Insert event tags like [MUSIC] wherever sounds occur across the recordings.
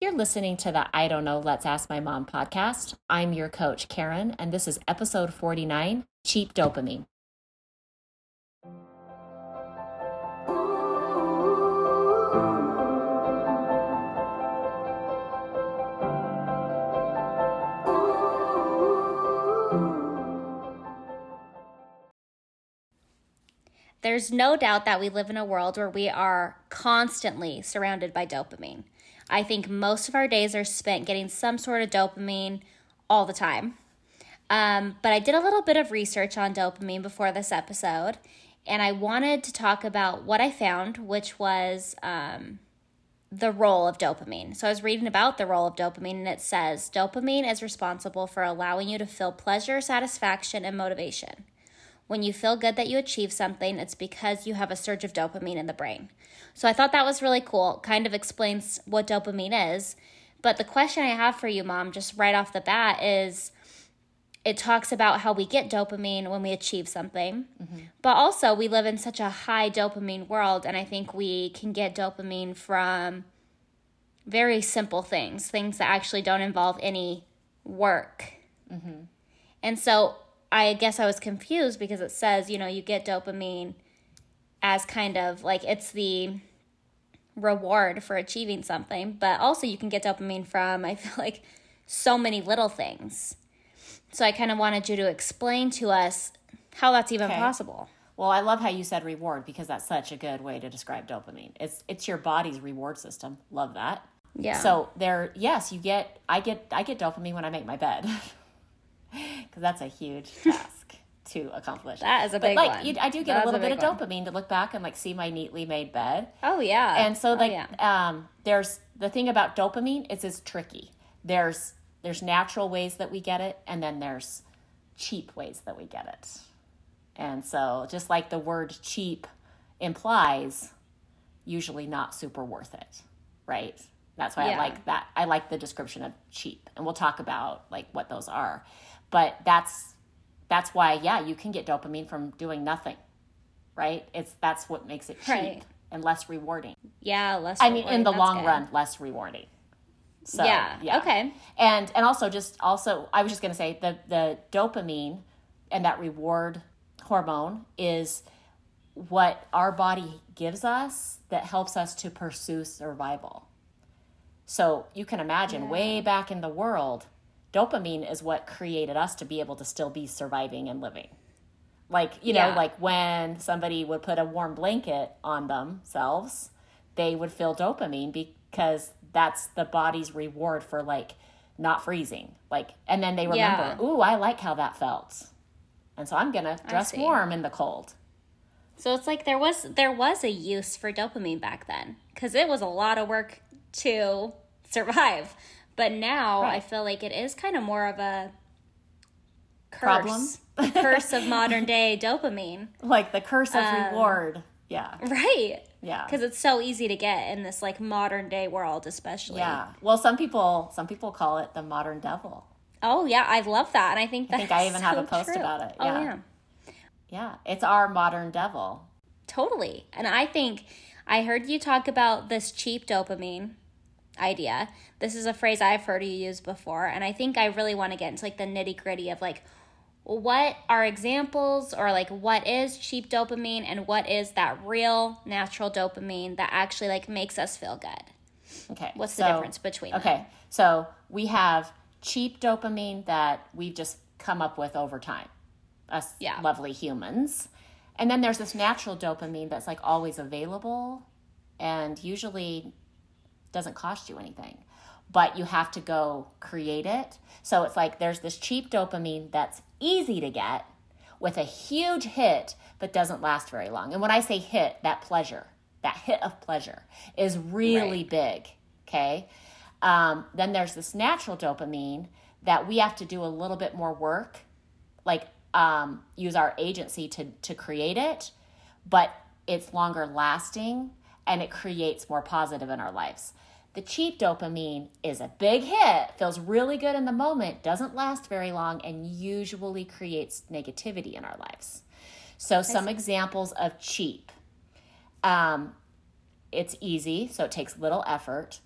You're listening to the I Don't Know, Let's Ask My Mom podcast. I'm your coach, Karen, and this is episode 49 Cheap Dopamine. There's no doubt that we live in a world where we are constantly surrounded by dopamine. I think most of our days are spent getting some sort of dopamine all the time. Um, but I did a little bit of research on dopamine before this episode, and I wanted to talk about what I found, which was um, the role of dopamine. So I was reading about the role of dopamine, and it says dopamine is responsible for allowing you to feel pleasure, satisfaction, and motivation. When you feel good that you achieve something, it's because you have a surge of dopamine in the brain. So I thought that was really cool. Kind of explains what dopamine is. But the question I have for you, mom, just right off the bat is it talks about how we get dopamine when we achieve something. Mm-hmm. But also, we live in such a high dopamine world, and I think we can get dopamine from very simple things, things that actually don't involve any work. Mm-hmm. And so I guess I was confused because it says, you know, you get dopamine as kind of like it's the reward for achieving something, but also you can get dopamine from, I feel like, so many little things. So I kind of wanted you to explain to us how that's even okay. possible. Well, I love how you said reward because that's such a good way to describe dopamine. It's it's your body's reward system. Love that. Yeah. So there, yes, you get. I get. I get dopamine when I make my bed. [LAUGHS] [GASPS] because that's a huge [LAUGHS] task to accomplish. That is a but big like, one. You, I do get that a little a bit of one. dopamine to look back and like see my neatly made bed. Oh yeah. And so like oh, yeah. um, there's the thing about dopamine is it's tricky. There's there's natural ways that we get it, and then there's cheap ways that we get it. And so just like the word cheap implies, usually not super worth it, right? That's why yeah. I like that. I like the description of cheap, and we'll talk about like what those are but that's that's why yeah you can get dopamine from doing nothing right it's that's what makes it cheap right. and less rewarding yeah less i mean in the long good. run less rewarding so yeah. yeah okay and and also just also i was just going to say the the dopamine and that reward hormone is what our body gives us that helps us to pursue survival so you can imagine yeah. way back in the world dopamine is what created us to be able to still be surviving and living. Like, you know, like when somebody would put a warm blanket on themselves, they would feel dopamine because that's the body's reward for like not freezing. Like, and then they remember, yeah. ooh, I like how that felt. And so I'm going to dress warm in the cold. So it's like there was there was a use for dopamine back then cuz it was a lot of work to [LAUGHS] survive. But now right. I feel like it is kind of more of a curse. Problem? curse of modern day [LAUGHS] dopamine. Like the curse of um, reward. Yeah. Right. Yeah. Because it's so easy to get in this like modern day world, especially. Yeah. Well, some people some people call it the modern devil. Oh yeah, I love that, and I think I think I even so have a post true. about it. Oh, yeah. Oh, yeah. Yeah, it's our modern devil. Totally, and I think I heard you talk about this cheap dopamine idea. This is a phrase I've heard you use before, and I think I really want to get into like the nitty gritty of like what are examples or like what is cheap dopamine and what is that real natural dopamine that actually like makes us feel good. Okay. What's so, the difference between Okay. Them? So we have cheap dopamine that we've just come up with over time. Us yeah. lovely humans. And then there's this natural dopamine that's like always available and usually doesn't cost you anything but you have to go create it so it's like there's this cheap dopamine that's easy to get with a huge hit but doesn't last very long and when i say hit that pleasure that hit of pleasure is really right. big okay um, then there's this natural dopamine that we have to do a little bit more work like um, use our agency to to create it but it's longer lasting and it creates more positive in our lives. The cheap dopamine is a big hit, feels really good in the moment, doesn't last very long, and usually creates negativity in our lives. So, some examples of cheap um, it's easy, so it takes little effort.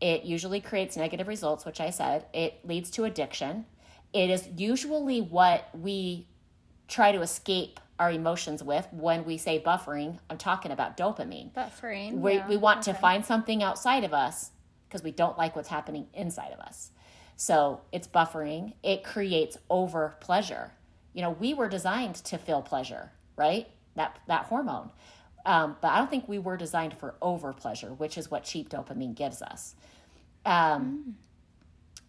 It usually creates negative results, which I said. It leads to addiction. It is usually what we try to escape our emotions with when we say buffering. I'm talking about dopamine. Buffering. We, yeah. we want okay. to find something outside of us because we don't like what's happening inside of us. So it's buffering. It creates over pleasure. You know, we were designed to feel pleasure, right? That that hormone. Um, but I don't think we were designed for over pleasure, which is what cheap dopamine gives us. Um, mm.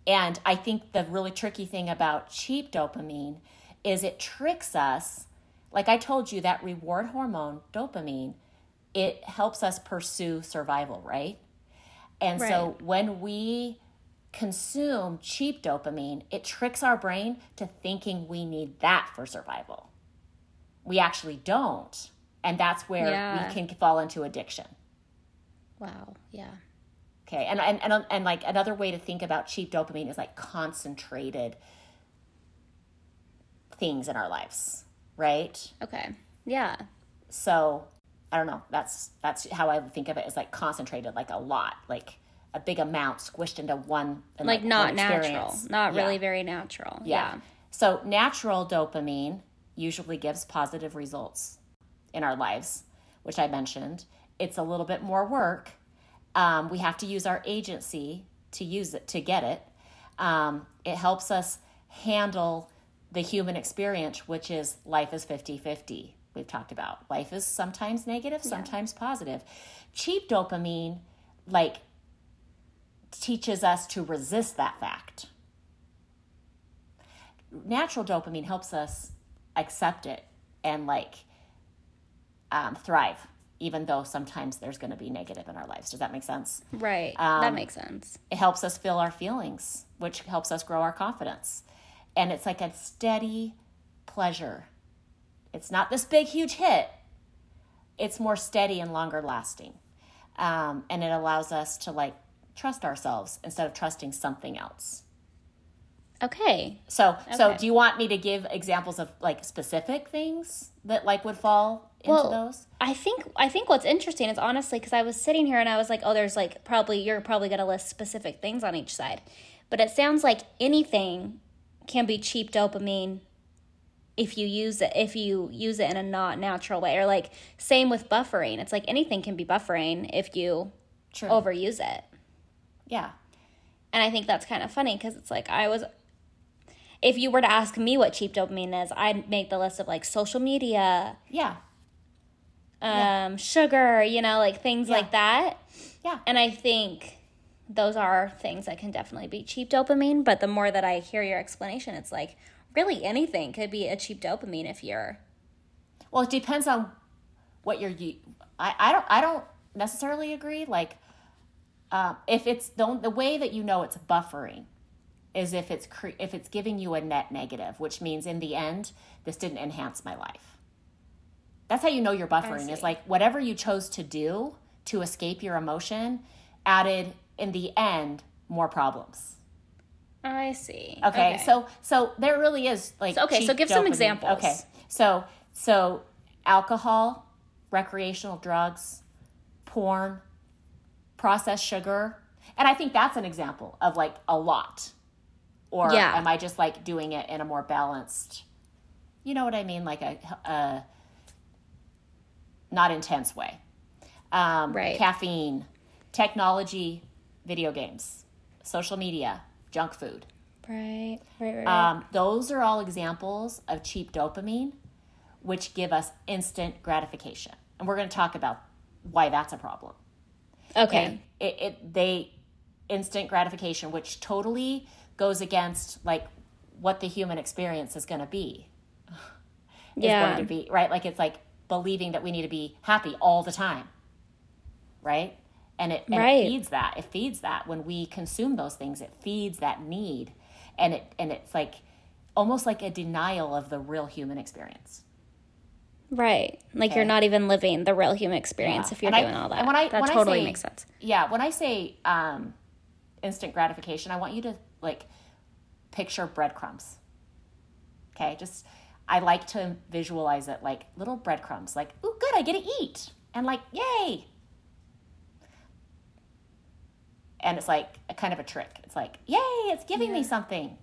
And I think the really tricky thing about cheap dopamine is it tricks us. Like I told you, that reward hormone, dopamine, it helps us pursue survival, right? And right. so when we consume cheap dopamine, it tricks our brain to thinking we need that for survival. We actually don't and that's where yeah. we can fall into addiction wow yeah okay and, and and and like another way to think about cheap dopamine is like concentrated things in our lives right okay yeah so i don't know that's that's how i think of it as like concentrated like a lot like a big amount squished into one like, like not natural not yeah. really very natural yeah. yeah so natural dopamine usually gives positive results in our lives, which I mentioned. It's a little bit more work. Um, we have to use our agency to use it, to get it. Um, it helps us handle the human experience, which is life is 50 50. We've talked about life is sometimes negative, sometimes yeah. positive. Cheap dopamine, like, teaches us to resist that fact. Natural dopamine helps us accept it and, like, um, thrive, even though sometimes there's going to be negative in our lives. Does that make sense? Right. Um, that makes sense. It helps us feel our feelings, which helps us grow our confidence. And it's like a steady pleasure. It's not this big, huge hit, it's more steady and longer lasting. Um, and it allows us to like trust ourselves instead of trusting something else. Okay. So, okay. so do you want me to give examples of like specific things that like would fall into well, those? I think I think what's interesting is honestly because I was sitting here and I was like, oh, there's like probably you're probably gonna list specific things on each side, but it sounds like anything can be cheap dopamine if you use it if you use it in a not natural way or like same with buffering it's like anything can be buffering if you True. overuse it yeah and i think that's kind of funny because it's like i was if you were to ask me what cheap dopamine is, I'd make the list of like social media. Yeah. Um, yeah. sugar, you know, like things yeah. like that. Yeah. And I think those are things that can definitely be cheap dopamine. But the more that I hear your explanation, it's like really anything could be a cheap dopamine if you're. Well, it depends on what you're. I I don't I don't necessarily agree. Like, um, if it's the the way that you know it's buffering is if it's cre- if it's giving you a net negative, which means in the end this didn't enhance my life. That's how you know you're buffering. Is like whatever you chose to do to escape your emotion added in the end more problems. I see. Okay, okay. so so there really is like so, okay. So give dopamine. some examples. Okay, so so alcohol, recreational drugs, porn, processed sugar, and I think that's an example of like a lot or yeah. am I just like doing it in a more balanced, you know what I mean, like a, a not intense way. Um, right. Caffeine, technology, video games, social media, junk food. Right, right, right. Um, those are all examples of cheap dopamine, which give us instant gratification, and we're going to talk about why that's a problem. Okay. It, it they instant gratification, which totally goes against like what the human experience is going to be. is yeah. going to be right. Like it's like believing that we need to be happy all the time, right? And it, and right. it feeds that. It feeds that when we consume those things. It feeds that need, and it and it's like almost like a denial of the real human experience. Right. Like okay. you're not even living the real human experience yeah. if you're and doing I, all that. when I, that when totally say, makes sense. Yeah. When I say um, instant gratification, I want you to like picture breadcrumbs. Okay, just I like to visualize it like little breadcrumbs, like, oh, good, I get to eat. And like, yay. And it's like a kind of a trick. It's like, yay, it's giving yeah. me something,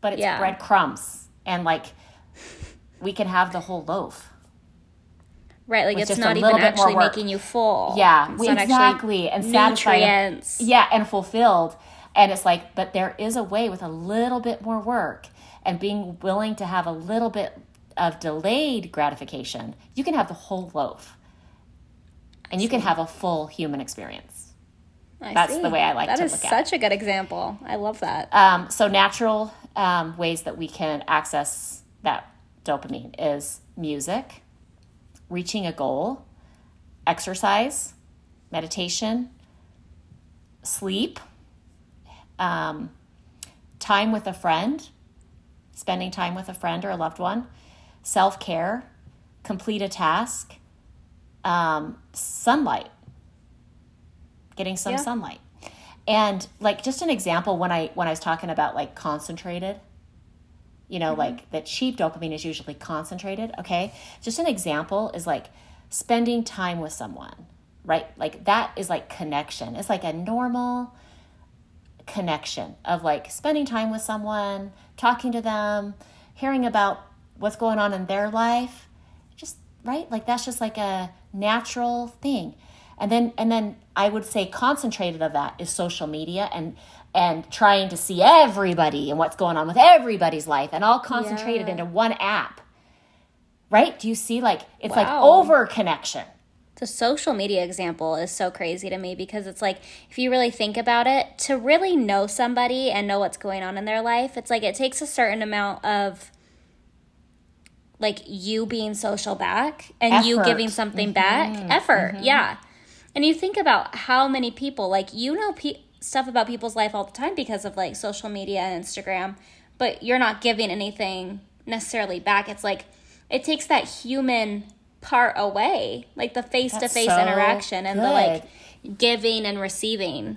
but it's yeah. breadcrumbs, and like we can have the whole loaf. Right, like it's not even actually making you full. Yeah, it's exactly, and satisfied. Yeah, and fulfilled. And it's like, but there is a way with a little bit more work and being willing to have a little bit of delayed gratification. You can have the whole loaf, and you can have a full human experience. I That's see. the way I like that to look at it. That is such a good example. I love that. Um, so natural um, ways that we can access that dopamine is music reaching a goal, exercise, meditation, sleep, um, time with a friend, spending time with a friend or a loved one, self care, complete a task, um, sunlight, getting some yeah. sunlight. And like just an example when I when I was talking about like concentrated you know, mm-hmm. like that cheap dopamine is usually concentrated. Okay. Just an example is like spending time with someone, right? Like that is like connection. It's like a normal connection of like spending time with someone, talking to them, hearing about what's going on in their life. Just, right? Like that's just like a natural thing. And then, and then I would say concentrated of that is social media and and trying to see everybody and what's going on with everybody's life and all concentrated yeah. into one app. Right? Do you see like it's wow. like over connection. The social media example is so crazy to me because it's like if you really think about it, to really know somebody and know what's going on in their life, it's like it takes a certain amount of like you being social back and effort. you giving something mm-hmm. back effort mm-hmm. yeah and you think about how many people like you know pe- stuff about people's life all the time because of like social media and Instagram, but you're not giving anything necessarily back. It's like it takes that human part away, like the face to face interaction and the like giving and receiving.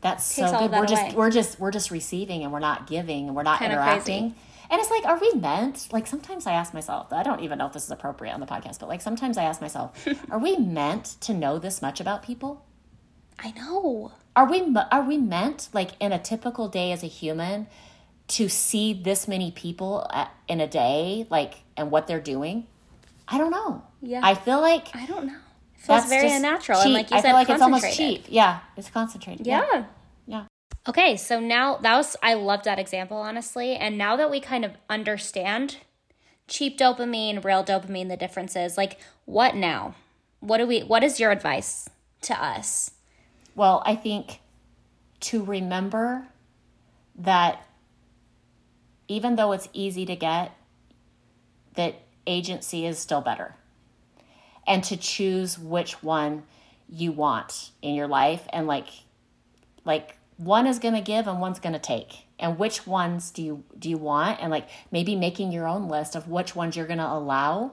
That's so good. We're just we're just we're just receiving and we're not giving and we're not interacting. And it's like, are we meant? Like sometimes I ask myself, I don't even know if this is appropriate on the podcast, but like sometimes I ask myself, [LAUGHS] are we meant to know this much about people? I know. Are we are we meant like in a typical day as a human to see this many people in a day like and what they're doing? I don't know. Yeah. I feel like i don't know. It feels very unnatural cheap. and like you I said like it's almost cheap. Yeah it's concentrated. Yeah. Yeah okay so now that was i love that example honestly. And now that we kind of understand cheap dopamine real dopamine the differences like what now? What do we what is your advice to us? Well, I think to remember that even though it's easy to get, that agency is still better. And to choose which one you want in your life and like like one is going to give and one's going to take and which ones do you do you want and like maybe making your own list of which ones you're going to allow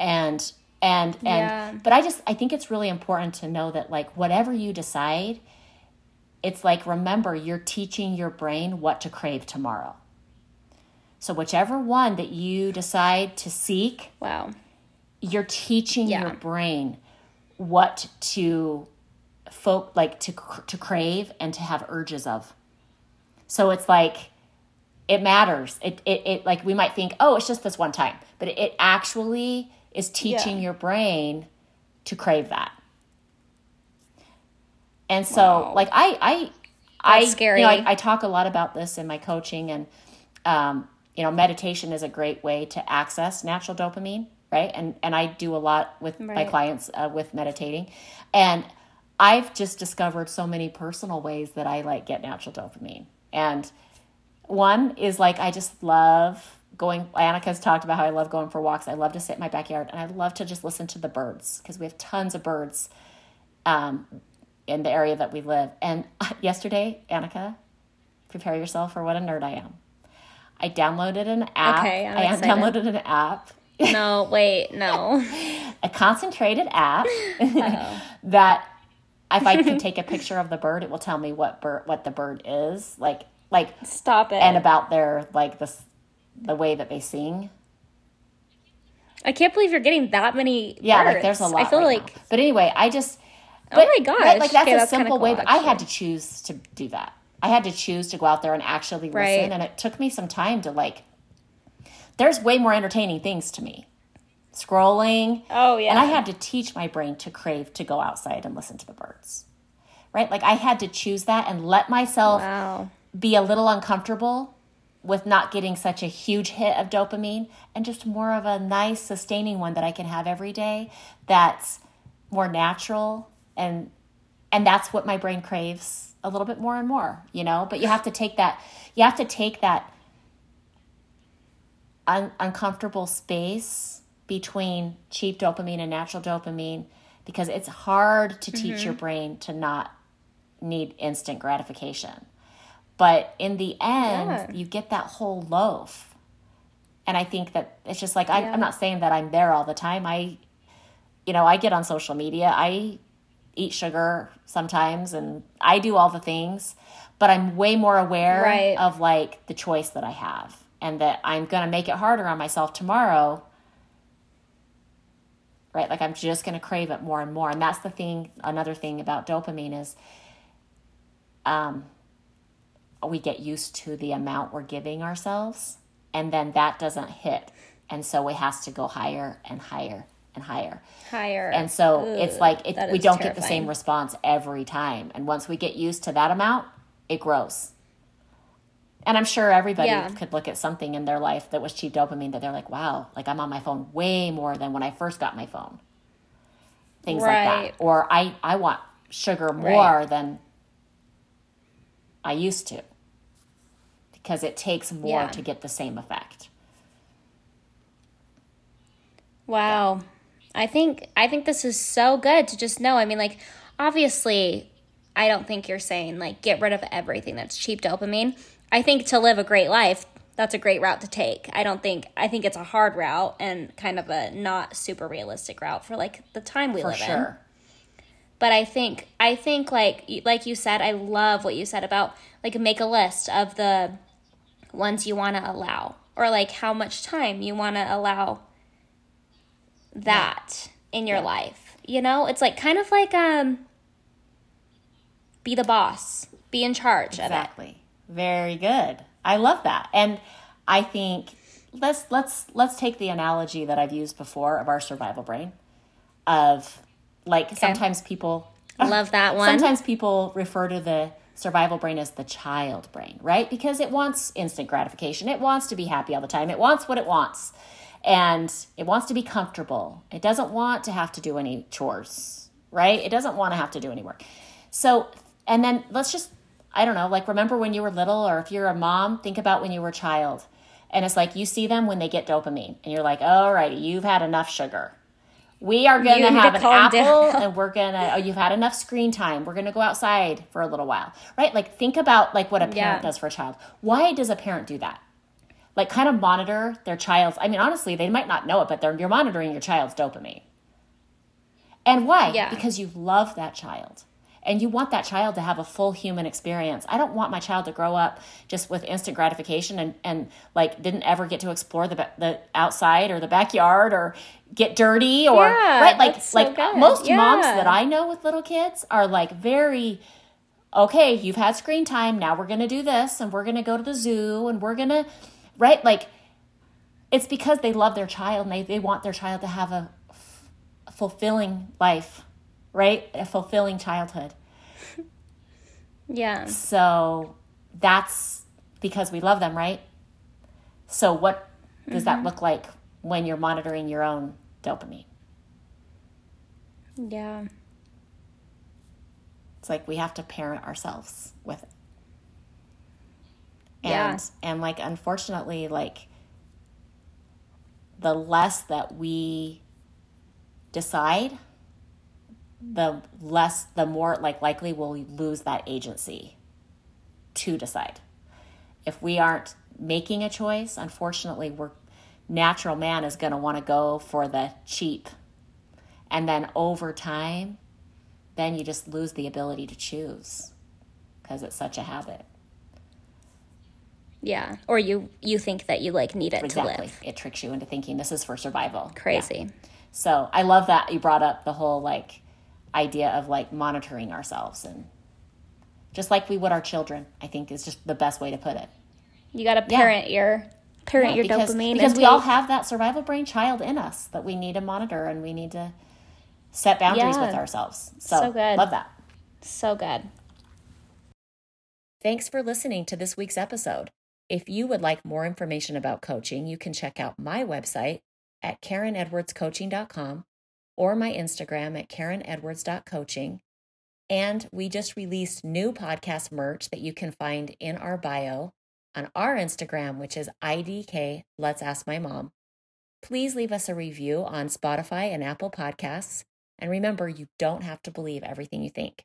and and and yeah. but i just i think it's really important to know that like whatever you decide it's like remember you're teaching your brain what to crave tomorrow so whichever one that you decide to seek wow you're teaching yeah. your brain what to folk like to to crave and to have urges of so it's like it matters it, it it like we might think oh it's just this one time but it, it actually is teaching yeah. your brain to crave that. And so, wow. like I, I, That's I, scary. You know, I, I, talk a lot about this in my coaching, and um, you know, meditation is a great way to access natural dopamine, right? And and I do a lot with right. my clients uh, with meditating, and I've just discovered so many personal ways that I like get natural dopamine, and one is like I just love going Annika's talked about how I love going for walks. I love to sit in my backyard and I love to just listen to the birds because we have tons of birds um, in the area that we live. And [LAUGHS] yesterday, Annika, prepare yourself for what a nerd I am. I downloaded an app. Okay, I'm I excited. downloaded an app. No, wait, no. [LAUGHS] a concentrated app [LAUGHS] that if I can [LAUGHS] take a picture of the bird, it will tell me what bird what the bird is. Like like stop it. And about their like this the way that they sing. I can't believe you're getting that many. Yeah, birds. like there's a lot. I feel right like, now. but anyway, I just oh But, oh my gosh! Like that's okay, a that's simple cool, way, but I had to choose to do that. I had to choose to go out there and actually listen, right. and it took me some time to like. There's way more entertaining things to me scrolling. Oh, yeah. And I had to teach my brain to crave to go outside and listen to the birds. Right? Like I had to choose that and let myself wow. be a little uncomfortable with not getting such a huge hit of dopamine and just more of a nice sustaining one that I can have every day that's more natural and and that's what my brain craves a little bit more and more, you know? But you have to take that you have to take that un- uncomfortable space between cheap dopamine and natural dopamine because it's hard to teach mm-hmm. your brain to not need instant gratification. But in the end, yeah. you get that whole loaf. And I think that it's just like, yeah. I, I'm not saying that I'm there all the time. I, you know, I get on social media, I eat sugar sometimes, and I do all the things, but I'm way more aware right. of like the choice that I have and that I'm going to make it harder on myself tomorrow right? Like I'm just going to crave it more and more. And that's the thing, another thing about dopamine is um, we get used to the amount we're giving ourselves, and then that doesn't hit. And so it has to go higher and higher and higher. Higher. And so it's like it, we don't terrifying. get the same response every time. And once we get used to that amount, it grows. And I'm sure everybody yeah. could look at something in their life that was cheap dopamine that they're like, wow, like I'm on my phone way more than when I first got my phone. Things right. like that. Or I, I want sugar more right. than I used to because it takes more yeah. to get the same effect. Wow. Yeah. I think I think this is so good to just know. I mean like obviously I don't think you're saying like get rid of everything that's cheap dopamine I think to live a great life, that's a great route to take. I don't think I think it's a hard route and kind of a not super realistic route for like the time we for live sure. in. But I think I think like like you said, I love what you said about like make a list of the ones you want to allow or like how much time you want to allow that yeah. in your yeah. life. You know, it's like kind of like um be the boss, be in charge of it. exactly. Very good. I love that. And I think let's let's let's take the analogy that I've used before of our survival brain of like okay. sometimes people love [LAUGHS] that one. Sometimes people refer to the survival brain as the child brain, right? Because it wants instant gratification. It wants to be happy all the time. It wants what it wants. And it wants to be comfortable. It doesn't want to have to do any chores, right? It doesn't want to have to do any work. So, and then let's just I don't know, like remember when you were little, or if you're a mom, think about when you were a child. And it's like you see them when they get dopamine, and you're like, all right, you've had enough sugar. We are going to have an apple, down. [LAUGHS] and we're going to, oh, you've had enough screen time. We're going to go outside for a little while, right? Like think about like what a parent yeah. does for a child. Why does a parent do that? Like kind of monitor their child's, I mean, honestly, they might not know it, but they're, you're monitoring your child's dopamine. And why? Yeah. Because you love that child and you want that child to have a full human experience. I don't want my child to grow up just with instant gratification and, and like didn't ever get to explore the the outside or the backyard or get dirty or yeah, right like so like good. most yeah. moms that I know with little kids are like very okay, you've had screen time, now we're going to do this and we're going to go to the zoo and we're going to right like it's because they love their child and they, they want their child to have a f- fulfilling life right? A fulfilling childhood. [LAUGHS] Yeah. So that's because we love them, right? So what does mm-hmm. that look like when you're monitoring your own dopamine? Yeah. It's like we have to parent ourselves with it. And yeah. and like unfortunately like the less that we decide the less the more like likely we'll lose that agency to decide. If we aren't making a choice unfortunately we're natural man is going to want to go for the cheap. And then over time then you just lose the ability to choose because it's such a habit. Yeah or you you think that you like need it exactly. to live. It tricks you into thinking this is for survival. Crazy. Yeah. so i love that you brought up the whole like idea of like monitoring ourselves and just like we would our children, I think is just the best way to put it. You got to parent yeah. your parent yeah, your because, dopamine because we all have that survival brain child in us that we need to monitor and we need to set boundaries yeah. with ourselves. So, so good. Love that. So good. Thanks for listening to this week's episode. If you would like more information about coaching, you can check out my website at KarenEdwardsCoaching.com or my Instagram at KarenEdwards.coaching. And we just released new podcast merch that you can find in our bio on our Instagram, which is IDK Let's Ask My Mom. Please leave us a review on Spotify and Apple Podcasts. And remember, you don't have to believe everything you think.